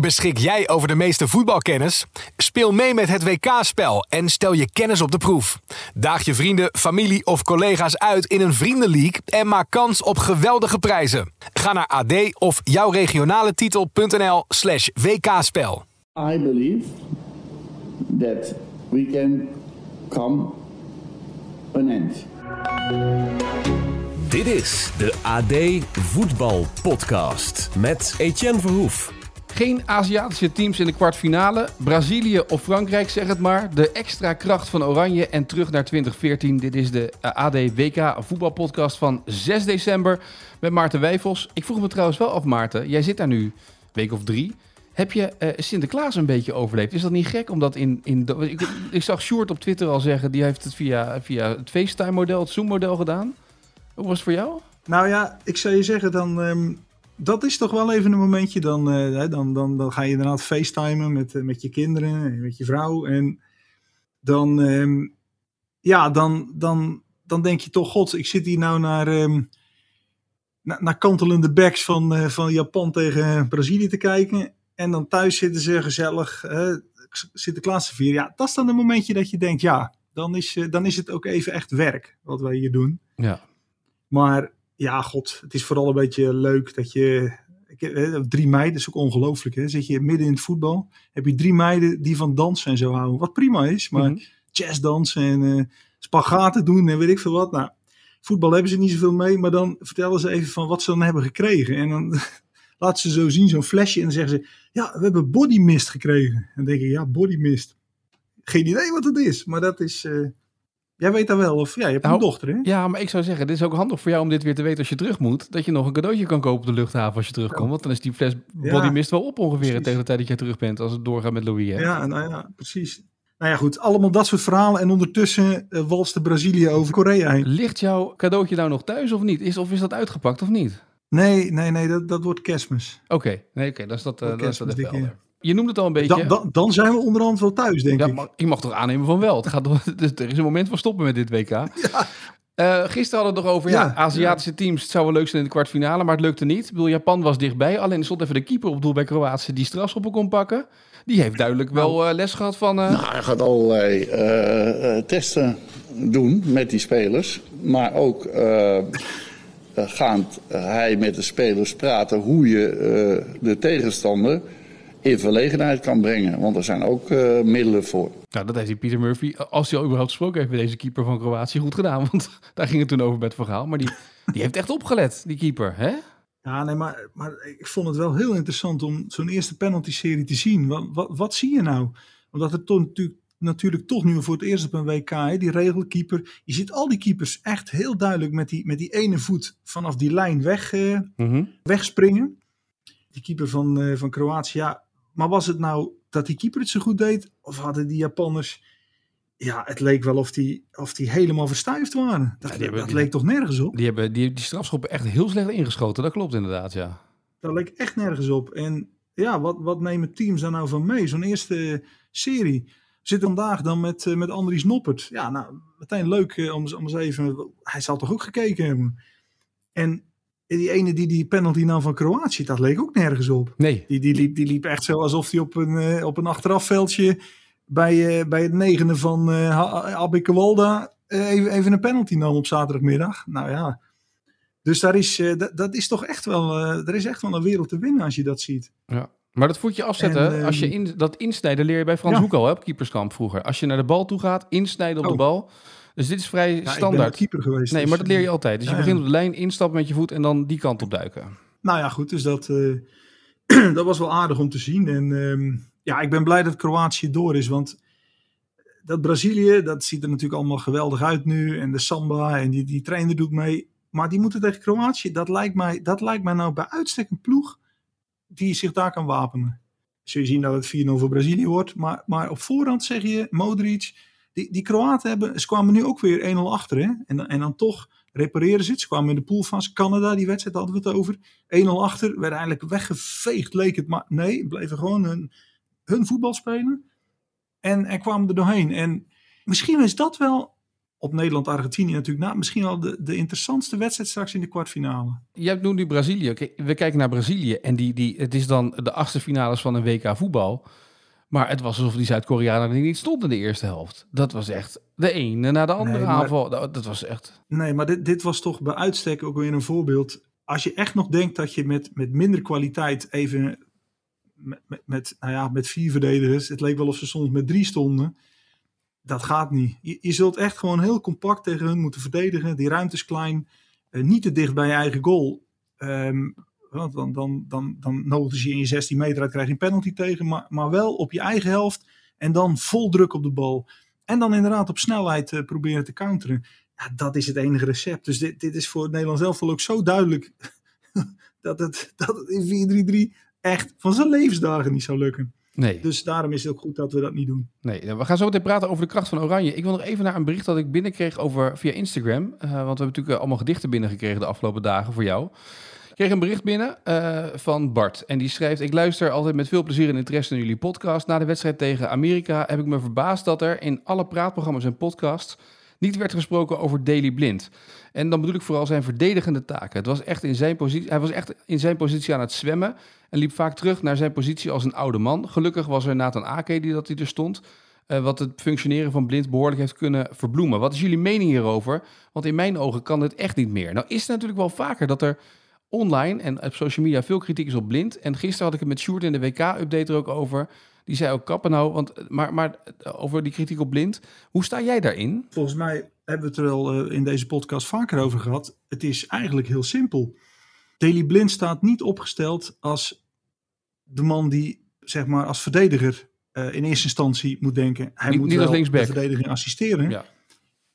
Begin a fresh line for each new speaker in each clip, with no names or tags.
Beschik jij over de meeste voetbalkennis? Speel mee met het WK-spel en stel je kennis op de proef. Daag je vrienden, familie of collega's uit in een vriendenleague en maak kans op geweldige prijzen. Ga naar ad of jouwregionaletitel.nl slash WK-spel.
I believe that we can come an end.
Dit is de AD Voetbal Podcast met Etienne Verhoef.
Geen Aziatische teams in de kwartfinale. Brazilië of Frankrijk, zeg het maar. De extra kracht van Oranje en terug naar 2014. Dit is de AD WK voetbalpodcast van 6 december met Maarten Wijfels. Ik vroeg me trouwens wel af, Maarten. Jij zit daar nu week of drie. Heb je uh, Sinterklaas een beetje overleefd? Is dat niet gek? Omdat in, in ik, ik, zag Short op Twitter al zeggen, die heeft het via, via het FaceTime-model, het Zoom-model gedaan. Hoe was het voor jou?
Nou ja, ik zou je zeggen, dan, um, dat is toch wel even een momentje. Dan, uh, dan, dan, dan ga je inderdaad facetimen met, uh, met je kinderen en met je vrouw. En dan, um, ja, dan, dan, dan denk je toch, god, ik zit hier nou naar, um, na, naar kantelende backs van, uh, van Japan tegen Brazilië te kijken. En dan thuis zitten ze gezellig uh, Sinterklaas te vieren. Ja, dat is dan een momentje dat je denkt, ja, dan is, uh, dan is het ook even echt werk wat wij hier doen.
Ja.
Maar ja, god, het is vooral een beetje leuk dat je... Ik, drie meiden, is ook ongelooflijk. Hè? Zit je midden in het voetbal, heb je drie meiden die van dansen en zo houden. Wat prima is, maar mm -hmm. jazzdansen en uh, spagaten doen en weet ik veel wat. Nou, voetbal hebben ze niet zoveel mee, maar dan vertellen ze even van wat ze dan hebben gekregen. En dan laten ze zo zien, zo'n flesje, en dan zeggen ze: Ja, we hebben body mist gekregen. En dan denk ik: Ja, body mist. Geen idee wat het is, maar dat is. Uh, jij weet dat wel, of ja, je hebt nou, een dochter, hè?
Ja, maar ik zou zeggen: Dit is ook handig voor jou om dit weer te weten als je terug moet. Dat je nog een cadeautje kan kopen op de luchthaven als je terugkomt. Ja. Want dan is die fles body mist wel op ongeveer precies. tegen de tijd dat je terug bent, als het doorgaat met Louis. Hè?
Ja, nou ja, precies. Nou ja, goed. Allemaal dat soort verhalen. En ondertussen uh, walste Brazilië over Korea heen.
Ligt jouw cadeautje nou nog thuis of niet? Is, of is dat uitgepakt of niet?
Nee, nee, nee, dat, dat wordt kerstmis.
Oké, okay. nee, oké, okay. dat is dat, uh, dat, is dat even helder. Je noemde het al een beetje.
Dan, dan, dan zijn we onderhand wel thuis, denk
ja,
ik.
Ik mag toch aannemen van wel. Het gaat, dus er is een moment van stoppen met dit WK. Ja. Uh, gisteren hadden we het nog over ja, ja Aziatische ja. teams. Het zou wel leuk zijn in de kwartfinale, maar het lukte niet. Ik bedoel, Japan was dichtbij. Alleen er stond even de keeper op doel bij Kroatië die strafschoppen kon pakken. Die heeft duidelijk wel uh, les gehad van... Uh...
Nou, hij gaat allerlei uh, testen doen met die spelers. Maar ook gaat hij met de spelers praten hoe je de tegenstander in verlegenheid kan brengen. Want er zijn ook middelen voor.
Nou, dat heeft die Peter Murphy, als hij al überhaupt gesproken heeft met deze keeper van Kroatië, goed gedaan. Want daar ging het toen over met het verhaal. Maar die, die heeft echt opgelet, die keeper, hè?
Ja, nee, maar, maar ik vond het wel heel interessant om zo'n eerste penalty-serie te zien. Wat, wat, wat, zie je nou? Omdat er toch natuurlijk, natuurlijk toch nu voor het eerst op een WK, hè, die regelkeeper. Je ziet al die keepers echt heel duidelijk met die, met die ene voet vanaf die lijn weg, uh, mm-hmm. wegspringen. Die keeper van, uh, van Kroatië, ja. Maar was het nou dat die keeper het zo goed deed? Of hadden die Japanners ja, het leek wel of die, of die helemaal verstuifd waren. Dat, ja, hebben, dat leek toch nergens op?
Die hebben die, die strafschoppen echt heel slecht ingeschoten. Dat klopt inderdaad, ja.
Dat leek echt nergens op. En ja, wat, wat nemen teams daar nou van mee? Zo'n eerste serie. Zit vandaag dan met, uh, met Andries Noppert. Ja, nou, meteen leuk uh, om, om eens even... Hij zal toch ook gekeken hebben? En die ene die die penalty nam van Kroatië, dat leek ook nergens op.
Nee.
Die, die, liep, die liep echt zo alsof hij op een, uh, op een achterafveldje bij, uh, bij het negende van uh, Abike Walda uh, even, even een penalty nam op zaterdagmiddag. Nou ja, dus daar is, dat is toch echt wel, er is echt wel een wereld te winnen als je dat ziet.
Ja. Maar dat voet je afzetten, en, als je in, dat insnijden leer je bij Frans ja. Hoek al, hè, op keeperskamp vroeger. Als je naar de bal toe gaat, insnijden op oh. de bal. Dus dit is vrij
ja,
standaard.
keeper geweest.
Nee, dus, maar dat leer je altijd. Dus ja, je begint op de lijn, instappen met je voet en dan die kant op duiken.
Nou ja, goed, dus dat, dat was wel aardig om te zien. En um, ja, ik ben blij dat Kroatië door is, want dat Brazilië, dat ziet er natuurlijk allemaal geweldig uit nu. En de samba en die, die trainer doet mee. Maar die moeten tegen Kroatië. Dat lijkt mij, dat lijkt mij nou bij uitstek een ploeg die zich daar kan wapenen. Zul je zien dat het 4-0 voor Brazilië wordt. Maar, maar op voorhand zeg je, Modric, die, die Kroaten hebben, ze kwamen nu ook weer 1-0 achter. Hè? En, en dan toch repareren ze het. Ze kwamen in de pool vast. Canada, die wedstrijd hadden we het over. 1-0 achter, werden eigenlijk weggeveegd, leek het. Maar nee, bleven gewoon hun, hun voetbal spelen. En, en kwamen er doorheen. En misschien is dat wel op Nederland-Argentinië natuurlijk na. Misschien wel de, de interessantste wedstrijd straks in de kwartfinale.
Je hebt nu Brazilië. We kijken naar Brazilië en die, die, het is dan de achtste finales van een WK voetbal. Maar het was alsof die Zuid-Koreanen niet stonden in de eerste helft. Dat was echt de ene na de andere nee, aanval. Dat was echt...
Nee, maar dit, dit was toch bij uitstek ook weer een voorbeeld. Als je echt nog denkt dat je met, met minder kwaliteit even... Met, met, met, nou ja, met vier verdedigers, het leek wel of ze soms met drie stonden dat gaat niet. Je, je, zult echt gewoon heel compact tegen hun moeten verdedigen. Die ruimte is klein. Uh, niet te dicht bij je eigen goal. Um, want dan, dan, dan, dan nodig je in je 16 meter uit, krijg je een penalty tegen. Maar, maar wel op je eigen helft. En dan vol druk op de bal. En dan inderdaad op snelheid uh, proberen te counteren. Ja, dat is het enige recept. Dus dit, dit is voor het Nederlands elftal ook zo duidelijk. dat, het, dat het in 4-3-3 echt van zijn levensdagen niet zou lukken.
Nee.
Dus daarom is het ook goed dat we dat niet doen.
Nee, we gaan zo meteen praten over de kracht van Oranje. Ik wil nog even naar een bericht dat ik binnenkreeg over via Instagram. Uh, want we hebben natuurlijk allemaal gedichten binnengekregen de afgelopen dagen voor jou. Ik kreeg een bericht binnen uh, van Bart. En die schrijft: Ik luister altijd met veel plezier en interesse naar jullie podcast. Na de wedstrijd tegen Amerika heb ik me verbaasd dat er in alle praatprogramma's en podcasts niet werd gesproken over Daily Blind. En dan bedoel ik vooral zijn verdedigende taken. Het was echt in zijn positie, hij was echt in zijn positie aan het zwemmen en liep vaak terug naar zijn positie als een oude man. Gelukkig was er Nathan Ake die dat hij er stond. Uh, wat het functioneren van blind behoorlijk heeft kunnen verbloemen. Wat is jullie mening hierover? Want in mijn ogen kan dit echt niet meer. Nou is het natuurlijk wel vaker dat er online en op social media veel kritiek is op blind. En gisteren had ik het met Sjoerd in de WK-update er ook over. Die zei ook kappen nou, want, maar, maar over die kritiek op blind. Hoe sta jij daarin?
Volgens mij hebben we het er al in deze podcast vaker over gehad. Het is eigenlijk heel simpel. Daily Blind staat niet opgesteld als de man die zeg maar als verdediger uh, in eerste instantie moet denken. Hij
niet,
moet
niet
wel de verdediging assisteren.
Ja.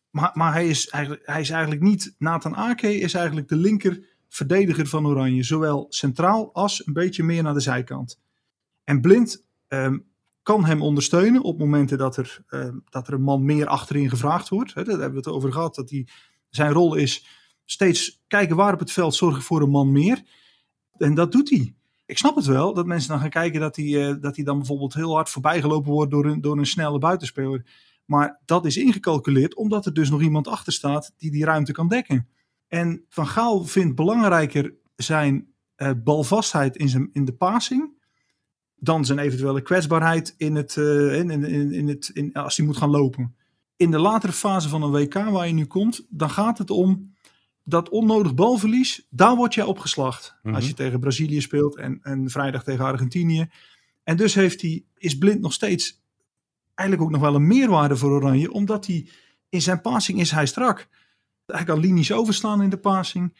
Maar, maar hij, is eigenlijk, hij is eigenlijk niet. Nathan Ake is eigenlijk de linker verdediger van Oranje. Zowel centraal als een beetje meer naar de zijkant. En Blind um, kan hem ondersteunen op momenten dat er, um, dat er een man meer achterin gevraagd wordt. He, daar hebben we het over gehad. Dat hij, zijn rol is steeds kijken waar op het veld zorgen voor een man meer. En dat doet hij. Ik snap het wel dat mensen dan gaan kijken dat hij, uh, dat hij dan bijvoorbeeld heel hard voorbijgelopen wordt door een, door een snelle buitenspeler. Maar dat is ingecalculeerd omdat er dus nog iemand achter staat die die ruimte kan dekken. En Van Gaal vindt belangrijker zijn uh, balvastheid in, zijn, in de passing dan zijn eventuele kwetsbaarheid in het, uh, in, in, in het, in, als hij moet gaan lopen. In de latere fase van een WK waar je nu komt, dan gaat het om dat onnodig balverlies, daar word je op geslacht.
Mhm.
Als je tegen Brazilië speelt en, en vrijdag tegen Argentinië. En dus heeft hij, is Blind nog steeds eigenlijk ook nog wel een meerwaarde voor Oranje, omdat hij in zijn passing is hij strak. Hij kan linies overslaan in de passing.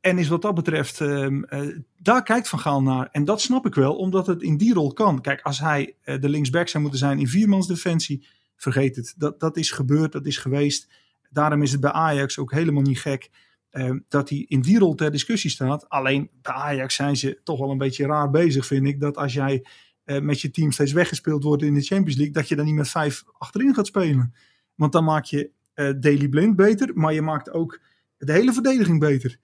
En is wat dat betreft, um, uh, daar kijkt Van Gaal naar. En dat snap ik wel, omdat het in die rol kan. Kijk, als hij uh, de linksback zou moeten zijn in viermans defensie, vergeet het. Dat, dat is gebeurd, dat is geweest. Daarom is het bij Ajax ook helemaal niet gek uh, dat hij in die rol ter discussie staat. Alleen bij Ajax zijn ze toch wel een beetje raar bezig, vind ik. Dat als jij uh, met je team steeds weggespeeld wordt in de Champions League, dat je dan niet met vijf achterin gaat spelen. Want dan maak je uh, Daily Blind beter, maar je maakt ook de hele verdediging beter.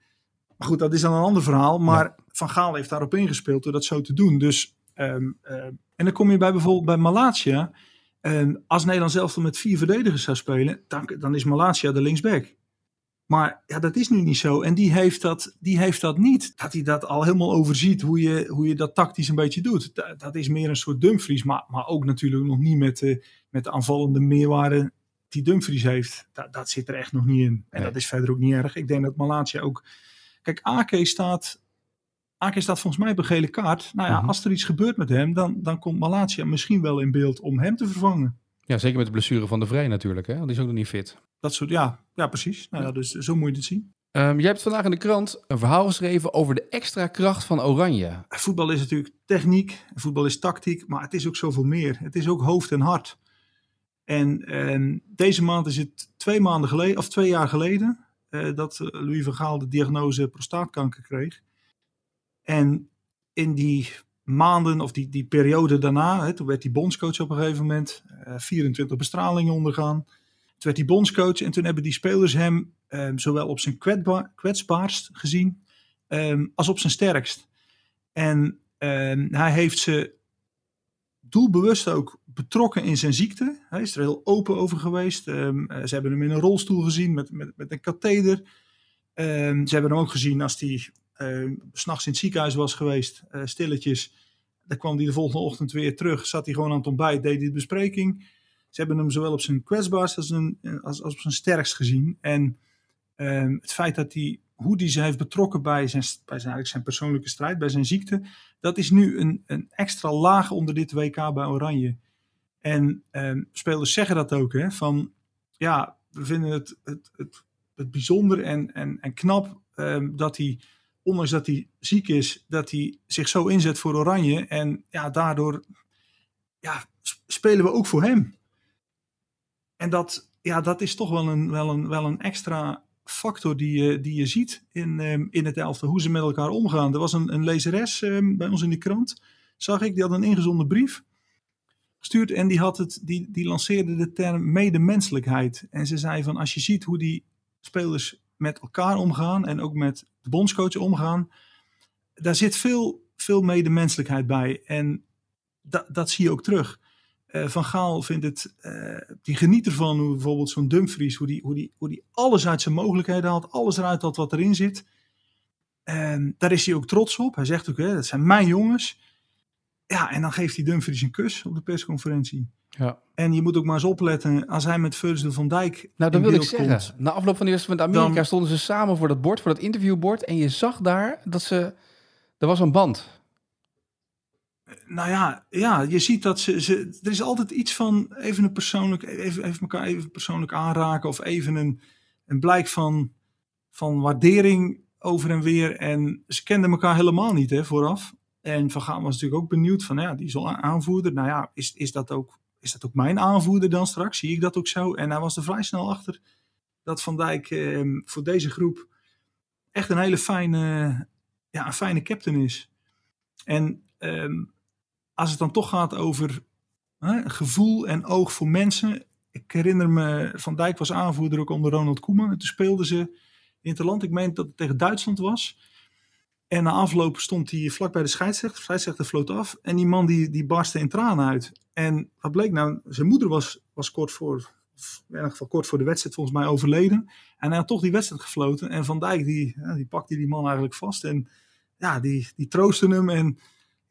Maar goed, dat is dan een ander verhaal. Maar ja. Van Gaal heeft daarop ingespeeld door dat zo te doen. Dus, um, uh, en dan kom je bij bijvoorbeeld bij Malatia. Um, als Nederland zelf met vier verdedigers zou spelen, dan, dan is Malatia de linksback. Maar ja, dat is nu niet zo. En die heeft dat, die heeft dat niet. Dat hij dat al helemaal overziet, hoe je, hoe je dat tactisch een beetje doet. Dat, dat is meer een soort Dumfries. Maar, maar ook natuurlijk nog niet met de, met de aanvallende meerwaarde die Dumfries heeft. Dat, dat zit er echt nog niet in. En nee. dat is verder ook niet erg. Ik denk dat Malatia ook... Kijk, Ake staat... Ake staat volgens mij op een gele kaart. Nou ja, -huh. als er iets gebeurt met hem, dan, dan komt Malatia misschien wel in beeld om hem te vervangen.
Ja, zeker met de blessure van de Vrij natuurlijk, hè? want die is ook nog niet fit.
Dat soort, ja, ja precies. Nou ja, dus zo moet je het zien.
Um, jij hebt vandaag in de krant een verhaal geschreven over de extra kracht van Oranje.
Voetbal is natuurlijk techniek, voetbal is tactiek, maar het is ook zoveel meer. Het is ook hoofd en hart. En, en deze maand is het twee maanden geleden, of twee jaar geleden, uh, dat Louis van Gaal de diagnose prostaatkanker kreeg. En in die maanden, of die, die periode daarna, hè, toen werd hij bondscoach op een gegeven moment, uh, 24 bestralingen ondergaan. werd hij bondscoach en toen hebben die spelers hem ehm, zowel op zijn kwetsbaar, kwetsbaarst gezien ehm, als op zijn sterkst. En ehm, hij heeft ze doelbewust ook betrokken in zijn ziekte. Hij is er heel open over geweest. Ehm, eh, ze hebben hem in een rolstoel gezien met, met, met een katheder. Ehm, ze hebben hem ook gezien als hij uh, s'nachts in het ziekenhuis was geweest, uh, stilletjes. Dan kwam hij de volgende ochtend weer terug, zat hij gewoon aan het ontbijt, deed hij de bespreking. Ze hebben hem zowel op zijn kwetsbaarst als, een, als, als op zijn sterkst gezien. En het feit dat hij hoe die ze heeft betrokken bij zijn, bij zijn, zijn persoonlijke strijd, bij zijn ziekte, dat is nu een, een extra laag onder dit WK bij Oranje. En ehm, spelers zeggen dat ook, hè, van ja, we vinden het, het, het, het bijzonder en, en, en knap ehm, dat hij, ondanks dat hij ziek is, dat hij zich zo inzet voor Oranje. En ja, daardoor ja, spelen we ook voor hem. En dat, ja, dat is toch wel een, wel een, wel een extra factor die je, die je ziet in, um, in het elftal, hoe ze met elkaar omgaan. Er was een, een lezeres um, bij ons in de krant, zag ik, die had een ingezonden brief gestuurd en die, had het, die, die lanceerde de term medemenselijkheid. En ze zei van als je ziet hoe die spelers met elkaar omgaan en ook met de bondscoach omgaan, daar zit veel, veel medemenselijkheid bij. En dat, dat zie je ook terug. Uh, van Gaal vindt het, uh, die geniet ervan hoe bijvoorbeeld zo'n Dumfries, hoe die, hoe, die, hoe die alles uit zijn mogelijkheden haalt, alles eruit haalt wat erin zit. En daar is hij ook trots op. Hij zegt ook, hè, dat zijn mijn jongens. Ja, en dan geeft hij Dumfries een kus op de persconferentie.
Ja.
En je moet ook maar eens opletten, als hij met Virgil van Dijk
Nou, dat wil ik zeggen.
komt,
Na afloop van de eerste van Amerika
Dan-
stonden ze samen voor dat bord, voor dat interviewbord. En je zag daar dat ze... Er was een band.
Nou ja, ja, je ziet dat ze, ze. Er is altijd iets van even een persoonlijk. Even, even elkaar even persoonlijk aanraken. Of even een, een blijk van, van waardering over en weer. En ze kenden elkaar helemaal niet hè, vooraf. En Van Gaal was natuurlijk ook benieuwd van ja, die is al aanvoerder. Nou ja, is, is, dat ook, is dat ook mijn aanvoerder dan straks? Zie ik dat ook zo? En hij was er vrij snel achter dat Van Dijk eh, voor deze groep echt een hele fijne, ja, een fijne captain is. En ehm, als het dan toch gaat over hè, gevoel en oog voor mensen. Ik herinner me, Van Dijk was aanvoerder ook onder Ronald Koeman. En toen speelden ze in het land, ik meen dat het tegen Duitsland was. En na afloop stond hij vlak bij de scheidsrechter. De scheidsrechter floot af. En die man die, die barstte in tranen uit. En wat bleek nou? Zijn moeder was, was kort voor, in elk geval kort voor de wedstrijd volgens mij overleden. En hij had toch die wedstrijd gefloten. En Van Dijk die, die pakte die man eigenlijk vast. En ja, die, die troostte hem. En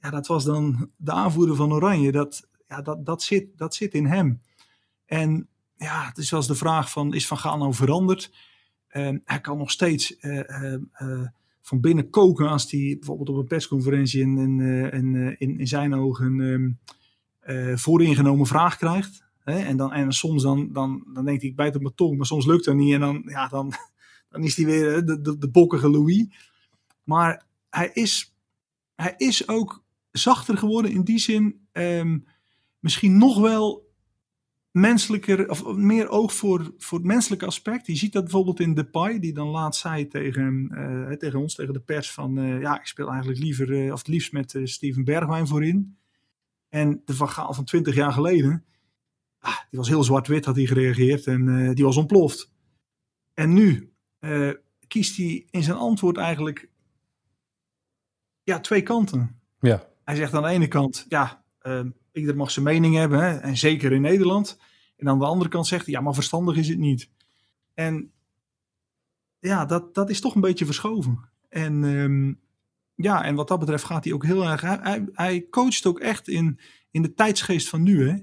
ja, dat was dan de aanvoerder van Oranje. Dat, ja, dat, dat, zit, dat zit in hem. En ja, het is wel de vraag van, is Van Gaal nou veranderd? Eh, hij kan nog steeds eh, eh, eh, van binnen koken als hij bijvoorbeeld op een persconferentie in, in, in, in, in zijn ogen ehm, eh, vooringenomen vraag krijgt. Hè? En, dan, en soms dan, dan, dan denkt hij, ik bijt op mijn tong, maar soms lukt dat niet. En dan, ja, dan, dan is hij weer de, de, de bokkige Louis. Maar hij is, hij is ook zachter geworden in die zin. ehm, misschien nog wel menselijker, of meer oog voor, voor het menselijke aspect. Je ziet dat bijvoorbeeld in Depay, die dan laatst zei tegen, eh, tegen ons, tegen de pers van, eh, ja, ik speel eigenlijk liever, eh, of het liefst met Steven Bergwijn voorin. En de Van van 20 jaar geleden, ah, die was heel zwart-wit, had hij gereageerd en die was ontploft. En nu kiest hij in zijn antwoord eigenlijk ja, twee kanten.
Ja.
Hij zegt aan de ene kant, ja, uh, ieder mag zijn mening hebben, hè, en zeker in Nederland. En aan de andere kant zegt hij, ja, maar verstandig is het niet. En ja, dat, dat is toch een beetje verschoven. En ehm, ja, en wat dat betreft gaat hij ook heel erg. Hij, hij, coacht ook echt in, in de tijdsgeest van nu. Hè?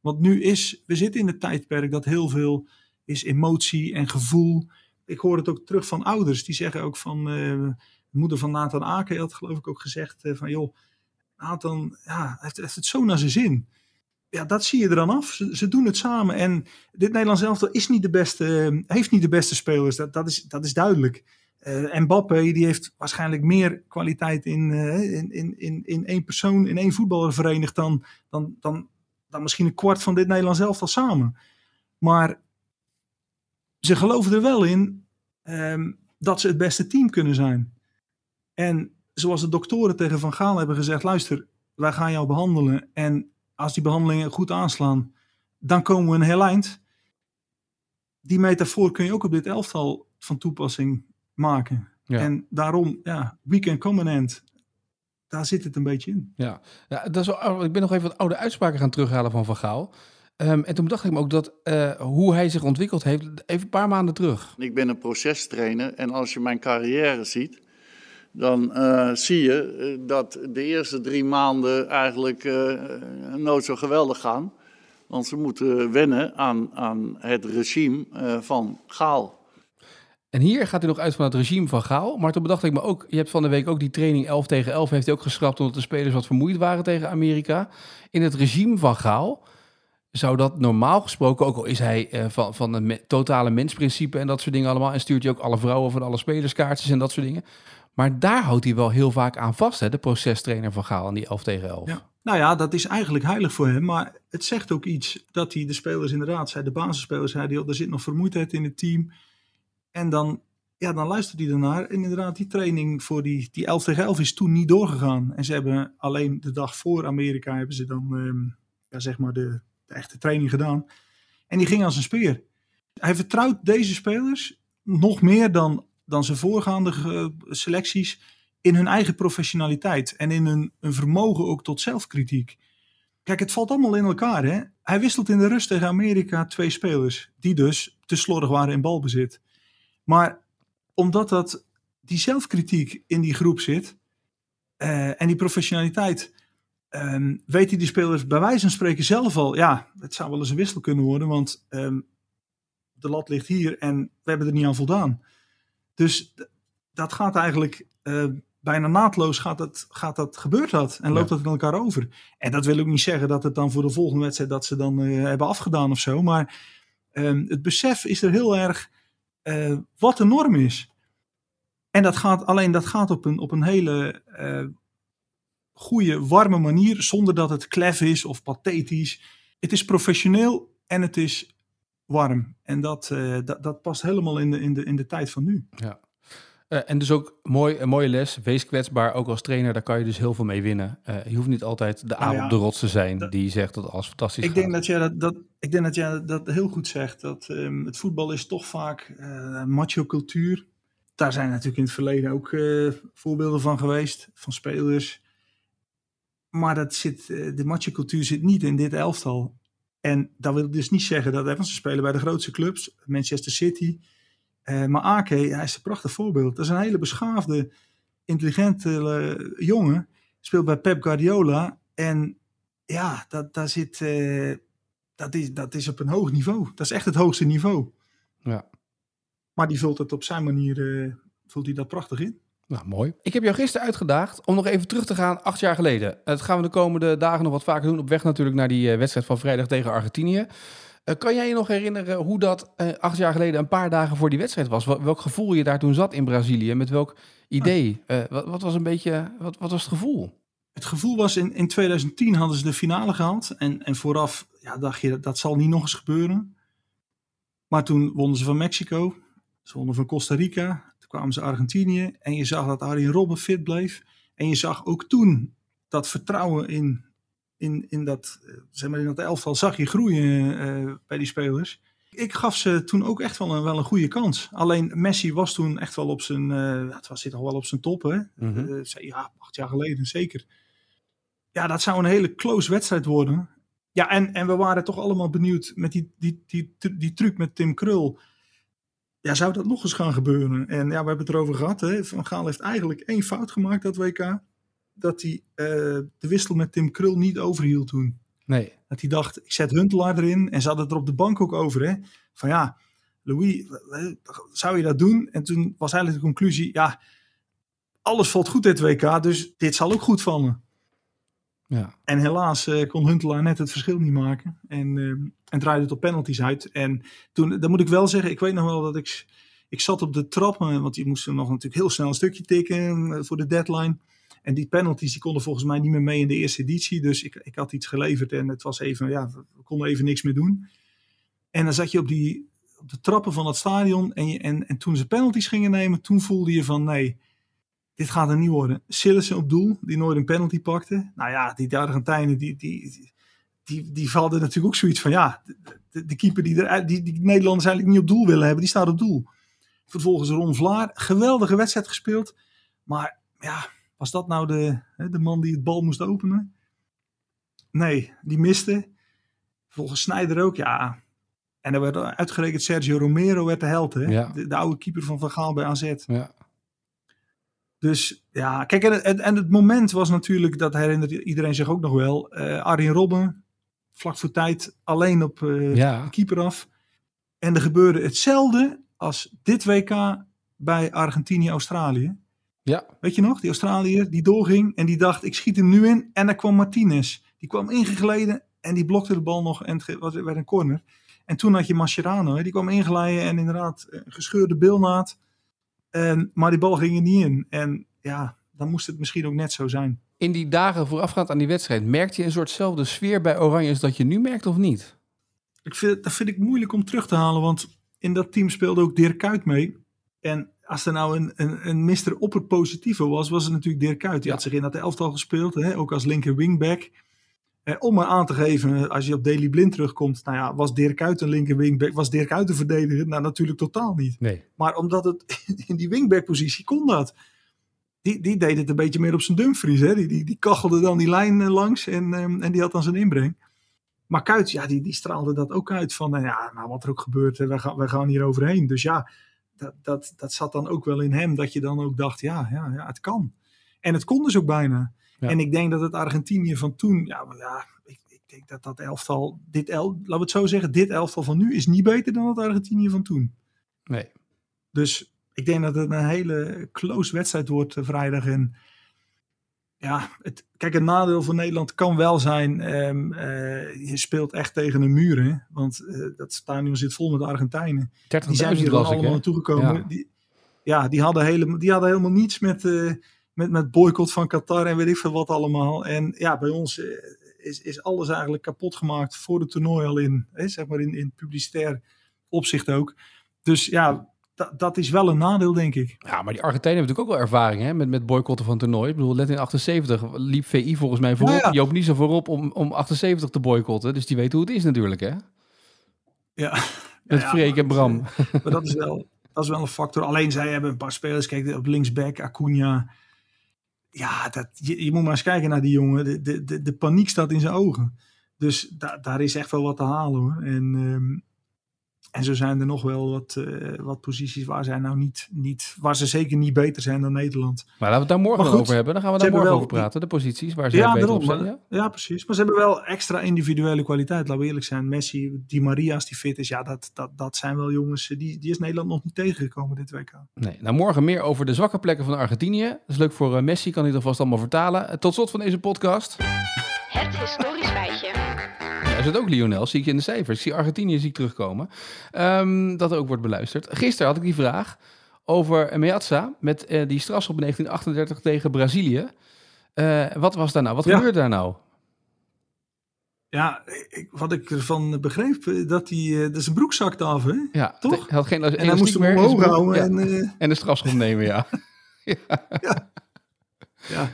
Want nu is, we zitten in het tijdperk dat heel veel is emotie en gevoel. Ik hoor het ook terug van ouders, die zeggen ook van. eh, de moeder van Nathan Aken had geloof ik ook gezegd eh, van joh, Nathan ja, heeft, heeft het zo naar zijn zin. Ja, dat zie je er dan af. Ze, doen het samen. En dit Nederlands elftal is niet de beste, eh, heeft niet de beste spelers. Dat, dat, is, dat is duidelijk. Uh, Mbappé die heeft waarschijnlijk meer kwaliteit in, uh, in, in, in, in één persoon, in één voetballer verenigd dan, dan, dan, dan misschien een kwart van dit Nederlands elftal samen. Maar ze geloven er wel in um, dat ze het beste team kunnen zijn. En zoals de doktoren tegen Van Gaal hebben gezegd, luister, wij gaan jou behandelen. En als die behandelingen goed aanslaan, dan komen we een heel eind. die metafoor kun je ook op dit elftal van toepassing maken.
Ja.
En daarom, ja, weekend commandant, daar zit het een beetje in.
Ja, ja dat is wel, ik ben nog even wat oude uitspraken gaan terughalen van Van Gaal. Ehm, en toen dacht ik me ook dat eh, hoe hij zich ontwikkeld heeft, even een paar maanden terug.
Ik ben een procestrainer en als je mijn carrière ziet, dan eh, zie je eh, dat de eerste drie maanden eigenlijk eh, nooit zo geweldig gaan. Want ze moeten wennen aan, aan het regime van Gaal.
En hier gaat hij nog uit van het regime van Gaal. Maar toen bedacht ik me ook, je hebt van de week ook die training 11 tegen 11 heeft hij ook geschrapt omdat de spelers wat vermoeid waren tegen Amerika. In het regime van Gaal zou dat normaal gesproken, ook al is hij van, van me- totale mensprincipe en dat soort dingen allemaal. En stuurt hij ook alle vrouwen van alle spelerskaartjes en dat soort dingen. Maar daar houdt hij wel heel vaak aan vast, hè, de procestrainer van Gaal aan die 11 tegen 11.
Ja. Nou ja, dat is eigenlijk heilig voor hem. Maar het zegt ook iets dat hij de spelers inderdaad zei, de basisspelers zei, die, er zit nog vermoeidheid in het team. En dan, ja, dan luistert hij ernaar. En inderdaad, die training voor die, die 11 tegen 11 is toen niet doorgegaan. En ze hebben alleen de dag voor Amerika hebben ze dan, ehm, ja, zeg maar, de, de echte training gedaan. En die ging als een speer. Hij vertrouwt deze spelers nog meer dan, dan zijn voorgaande eh, selecties in hun eigen professionaliteit en in hun, vermogen ook tot zelfkritiek. Kijk, het valt allemaal in elkaar. Hè? Hij wisselt in de rust tegen Amerika twee spelers, die dus te slordig waren in balbezit. Maar omdat dat, die zelfkritiek in die groep zit eh, en die professionaliteit, ehm, hij die spelers bij wijze van spreken zelf al, ja, het zou wel eens een wissel kunnen worden, want ehm, de lat ligt hier en we hebben er niet aan voldaan. Dus dat gaat eigenlijk eh, bijna naadloos gaat dat, gaat dat, gebeurt dat en loopt dat in elkaar over. En dat wil ook niet zeggen dat het dan voor de volgende wedstrijd dat ze dan eh, hebben afgedaan of zo. Maar ehm, het besef is er heel erg eh, wat de norm is. En dat gaat alleen dat gaat op een, op een hele goede, warme manier, zonder dat het klef is of pathetisch. Het is professioneel en het is warm. En dat, eh, dat, dat past helemaal in de, in, de, in de tijd van nu.
Ja. Eh, en dus ook mooi, een mooie les. Wees kwetsbaar, ook als trainer. Daar kan je dus heel veel mee winnen. Eh, je hoeft niet altijd de aap
Nou ja,
op de rots te zijn
dat-
die zegt dat alles fantastisch
Ik
gaat.
denk dat jij dat, dat, ik denk dat, jij dat heel goed zegt. Dat ehm, het voetbal is toch vaak macho cultuur. Daar zijn natuurlijk in het verleden ook voorbeelden van geweest. Van spelers. Maar dat zit, de macho cultuur zit niet in dit elftal. En dat wil dus niet zeggen dat want ze spelen bij de grootste clubs. Manchester City. Eh, maar Ake, hij is een prachtig voorbeeld. Dat is een hele beschaafde, intelligente eh, jongen. Speelt bij Pep Guardiola. En ja, dat, daar zit, eh, dat, is, dat is op een hoog niveau. Dat is echt het hoogste niveau.
Ja.
Maar die vult het op zijn manier, eh, vult hij dat prachtig in.
Nou, mooi. Ik heb jou gisteren uitgedaagd om nog even terug te gaan acht jaar geleden. Dat gaan we de komende dagen nog wat vaker doen. Op weg natuurlijk naar die eh, wedstrijd van vrijdag tegen Argentinië. Eh, kan jij je nog herinneren hoe dat eh, acht jaar geleden, een paar dagen voor die wedstrijd was? Wel- welk gevoel je daar toen zat in Brazilië? Met welk idee? Eh, wat, wat was een beetje, wat, wat was het gevoel?
Het gevoel was in, in 2010 hadden ze de finale gehaald. En, en vooraf ja, dacht je, dat, dat zal niet nog eens gebeuren. Maar toen wonnen ze van Mexico. Ze wonnen van Costa Rica. Kwamen ze Argentinië. En je zag dat Arjen Robben fit bleef. En je zag ook toen dat vertrouwen in, in, in, dat, eh, zeg maar in dat elftal zag je groeien eh, bij die spelers. Ik gaf ze toen ook echt wel een, wel een goede kans. Alleen Messi was toen echt wel op zijn, eh het was zit nog wel op zijn top hè.
Mhm.
Zei- ja, acht jaar geleden zeker. Ja, dat zou een hele close wedstrijd worden. Ja, en, en we waren toch allemaal benieuwd met die, die, die, die, die truc met Tim Krul. Ja, zou dat nog eens gaan gebeuren? En ja, we hebben het erover gehad. Hè? Van Gaal heeft eigenlijk één fout gemaakt dat WK. Dat hij eh, de wissel met Tim Krul niet overhield toen.
Nee.
Dat hij dacht, ik zet Huntelaar erin. En ze hadden het er op de bank ook over. Hè? Van ja, Louis, zou je dat doen? En toen was eigenlijk de conclusie, ja, alles valt goed dit WK. Dus dit zal ook goed vallen.
Ja.
En helaas eh, kon Huntelaar net het verschil niet maken. En, eh, en draaide het op penalties uit. En toen, dan moet ik wel zeggen, ik weet nog wel dat ik... Ik zat op de trap, eh, want die moesten nog natuurlijk heel snel een stukje tikken eh, voor de deadline. En die penalties konden volgens mij niet meer mee in de eerste editie. Dus ik, ik had iets geleverd en het was even, ja, we konden even niks meer doen. En dan zat je op, die, op de trappen van het stadion. En, je, en, en toen ze penalties gingen nemen, toen voelde je van nee, dit gaat er niet worden. Sillissen op doel, die nooit een penalty pakte. Nou ja, die Argentijnen, die, die, die- die, die hadden natuurlijk ook zoiets van, ja, de, de keeper die, er, die, die Nederlanders eigenlijk niet op doel willen hebben, die staat op doel. Vervolgens Ron Vlaar, geweldige wedstrijd gespeeld. Maar ja, was dat nou de, de man die het bal moest openen? Nee, die miste. Volgens Snijder ook, ja. En er werd uitgerekend Sergio Romero werd de held, hè?
Ja.
De, de oude keeper van Van Gaal bij AZ.
Ja.
Dus ja, kijk, en, en, en het moment was natuurlijk, dat herinnert iedereen zich ook nog wel, eh Arjen Robben, vlak voor tijd, alleen op eh,
Ja.
de keeper af. En er gebeurde hetzelfde als dit WK bij Argentinië-Australië.
Ja.
Weet je nog, die Australiër die doorging en die dacht, ik schiet hem nu in. En dan kwam Martinez. Die kwam ingegleden en die blokte de bal nog en het werd een corner. En toen had je Mascherano, hè, die kwam inglijden en inderdaad eh, gescheurde bilnaad. En, maar die bal ging er niet in. En ja, dan moest het misschien ook net zo zijn.
In die dagen voorafgaand aan die wedstrijd, merkte je een soortzelfde sfeer bij Oranje als dat je nu merkt of niet?
Ik vind, dat vind ik moeilijk om terug te halen, want in dat team speelde ook Dirk Kuyt mee. En als er nou een, een, een Mr. Opperpositieve was, was het natuurlijk Dirk Kuyt. Die
Ja.
had zich in dat elftal gespeeld, hè, ook als linker wingback. Eh, om maar aan te geven, als je op Daily Blind terugkomt, nou ja, was Dirk Kuyt een linker wingback? Was Dirk Kuyt een verdediger? Nou, natuurlijk totaal niet.
Nee.
Maar omdat het in die wingback-positie kon dat. Die, die deed het een beetje meer op zijn Dumfries. Hè? Die, die, die kachelde dan die lijn eh, langs en, ehm, en die had dan zijn inbreng. Maar Kuit, ja, die, die straalde dat ook uit. Van, nou ja, maar wat er ook gebeurt, wij gaan, wij gaan hier overheen. Dus ja, dat, dat, dat zat dan ook wel in hem. Dat je dan ook dacht, ja, ja, ja het kan. En het kon dus ook bijna.
Ja.
En ik denk dat het Argentinië van toen, ja, maar ja ik, ik denk dat dat elftal, dit el, laten we het zo zeggen, dit elftal van nu is niet beter dan het Argentinië van toen.
Nee.
Dus ik denk dat het een hele close wedstrijd wordt eh, vrijdag. En ja, het, kijk, een nadeel voor Nederland kan wel zijn. ehm, eh, je speelt echt tegen een muur. Hè? Want eh, dat stadion zit vol met Argentijnen.
30.000
Die zijn hier
ik,
allemaal
hè?
naartoe gekomen.
Ja.
Die, ja, die hadden, helemaal, die hadden helemaal niets met, met, met boycott van Qatar en weet ik veel wat allemaal. En ja, bij ons eh, is, is alles eigenlijk kapot gemaakt voor het toernooi al in. Hè? Zeg maar in, in publicitair opzicht ook. Dus ja, da- dat is wel een nadeel, denk ik.
Ja, maar die Argentijnen hebben natuurlijk ook wel ervaring hè, met, met boycotten van toernooi. Ik bedoel, net in 78 liep VI volgens mij voorop.
Nou ja.
Joop niet zo voorop om, om 78 te boycotten. Dus die weet hoe het is natuurlijk, hè?
Ja.
Met
ja,
Freek en Bram.
dat is, Maar dat is, wel, dat is wel een factor. Alleen zij hebben een paar spelers. Kijk, op linksback, Acuna. Ja, dat, je, moet maar eens kijken naar die jongen. De, de, de, paniek staat in zijn ogen. Dus da, daar is echt wel wat te halen hoor. En, ehm, en zo zijn er nog wel wat, eh, wat posities waar, zij nou niet, niet, waar ze zeker niet beter zijn dan Nederland.
Maar laten we het daar morgen
goed,
over hebben. Dan gaan we daar morgen over praten. De posities waar ze
Ja,
beter
daarom.
op zijn. Ja?
ja, precies. Maar ze hebben wel extra individuele kwaliteit. Laten we eerlijk zijn. Messi, Di Maria als die fit is. Ja, dat, dat, dat zijn wel jongens. eh, Die, die is Nederland nog niet tegengekomen dit WK.
Nee. Nou, morgen meer over de zwakke plekken van Argentinië. Dat is leuk voor eh, Messi, kan hij er vast allemaal vertalen. Tot slot van deze podcast.
Het historisch feitje.
Ja, is het ook Lionel? Zie ik je in de cijfers. Ik zie Argentinië zie ik terugkomen. Ehm, dat ook wordt beluisterd. Gisteren had ik die vraag over Meazza met eh, die strafschop in 1938 tegen Brazilië. Eh, wat was daar nou? Wat
Ja.
gebeurde daar nou?
Ja, ik, wat ik ervan begreep, eh, dat hij, eh, dat zijn broek zakte af, hè?
Ja,
Toch?
Hij had geen
En hij moest hem omhoog
broek.
houden.
Ja.
En, eh,
En de strafschop nemen, ja.
ja,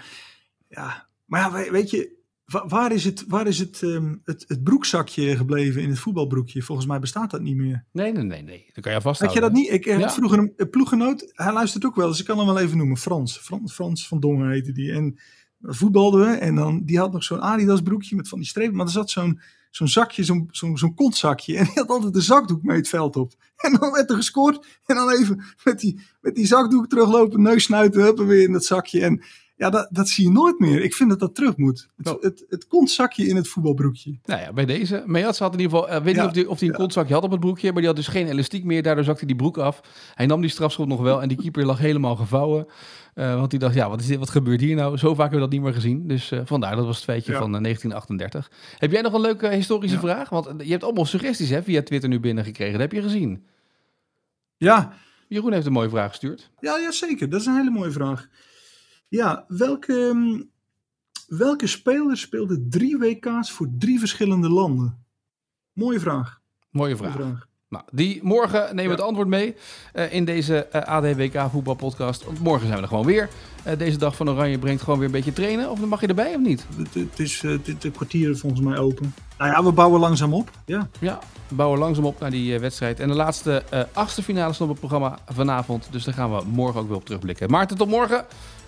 ja. Maar ja, we- weet je, wa- waar is, het, waar is het, ehm, het, het broekzakje gebleven in het voetbalbroekje? Volgens mij bestaat dat niet meer.
Nee, nee, nee, nee. Dat kan je
Had
vasthouden.
je dat niet? Ik heb
Ja.
vroeger een, ploeggenoot, hij luistert ook wel, dus ik kan hem wel even noemen. Frans, Frans, Frans van Dongen heette die. En dan voetbalden we en dan, die had nog zo'n Adidas broekje met van die strepen. Maar er zat zo'n zo'n zakje, zo'n zo'n zo'n kontzakje. En die had altijd een zakdoek mee het veld op. En dan werd er gescoord. En dan even met die, met die zakdoek teruglopen, neus snuiten, huppen weer in dat zakje. En ja, dat, dat zie je nooit meer. Ik vind dat dat terug moet. Het,
Oh.
het, het kontzakje in het voetbalbroekje.
Nou ja, bij deze. Meazza had in ieder geval, eh, weet
Ja,
niet of hij of die een
ja.
kontzakje had op het broekje, maar die had dus geen elastiek meer. Daardoor zakte die broek af. Hij nam die strafschop nog wel en die keeper lag helemaal gevouwen. Eh, want hij dacht, ja, wat, is dit, wat gebeurt hier nou? Zo vaak hebben we dat niet meer gezien. Dus eh, vandaar, dat was het feitje
Ja.
van eh, 1938. Heb jij nog een leuke historische
Ja.
vraag? Want je hebt allemaal suggesties hè, via Twitter nu binnengekregen. Dat heb je gezien.
Ja,
Jeroen heeft een mooie vraag gestuurd.
Ja, ja, zeker. Dat is een hele mooie vraag. Ja, welke, ehm, welke speler speelde drie WK's voor drie verschillende landen? Mooie vraag.
Mooie
Mooie
vraag. Nou, die morgen nemen we
Ja.
het antwoord mee eh, in deze eh ADWK voetbalpodcast. Want morgen zijn we er gewoon weer. eh, deze dag van Oranje brengt gewoon weer een beetje trainen? Of dan mag je erbij of niet?
Het, het is uh, het kwartier volgens mij open. Nou ja, we bouwen langzaam op. Ja,
ja we bouwen langzaam op naar die uh, wedstrijd. En de laatste uh, achtste finale stond op het programma vanavond. Dus daar gaan we morgen ook weer op terugblikken. Maarten, tot morgen.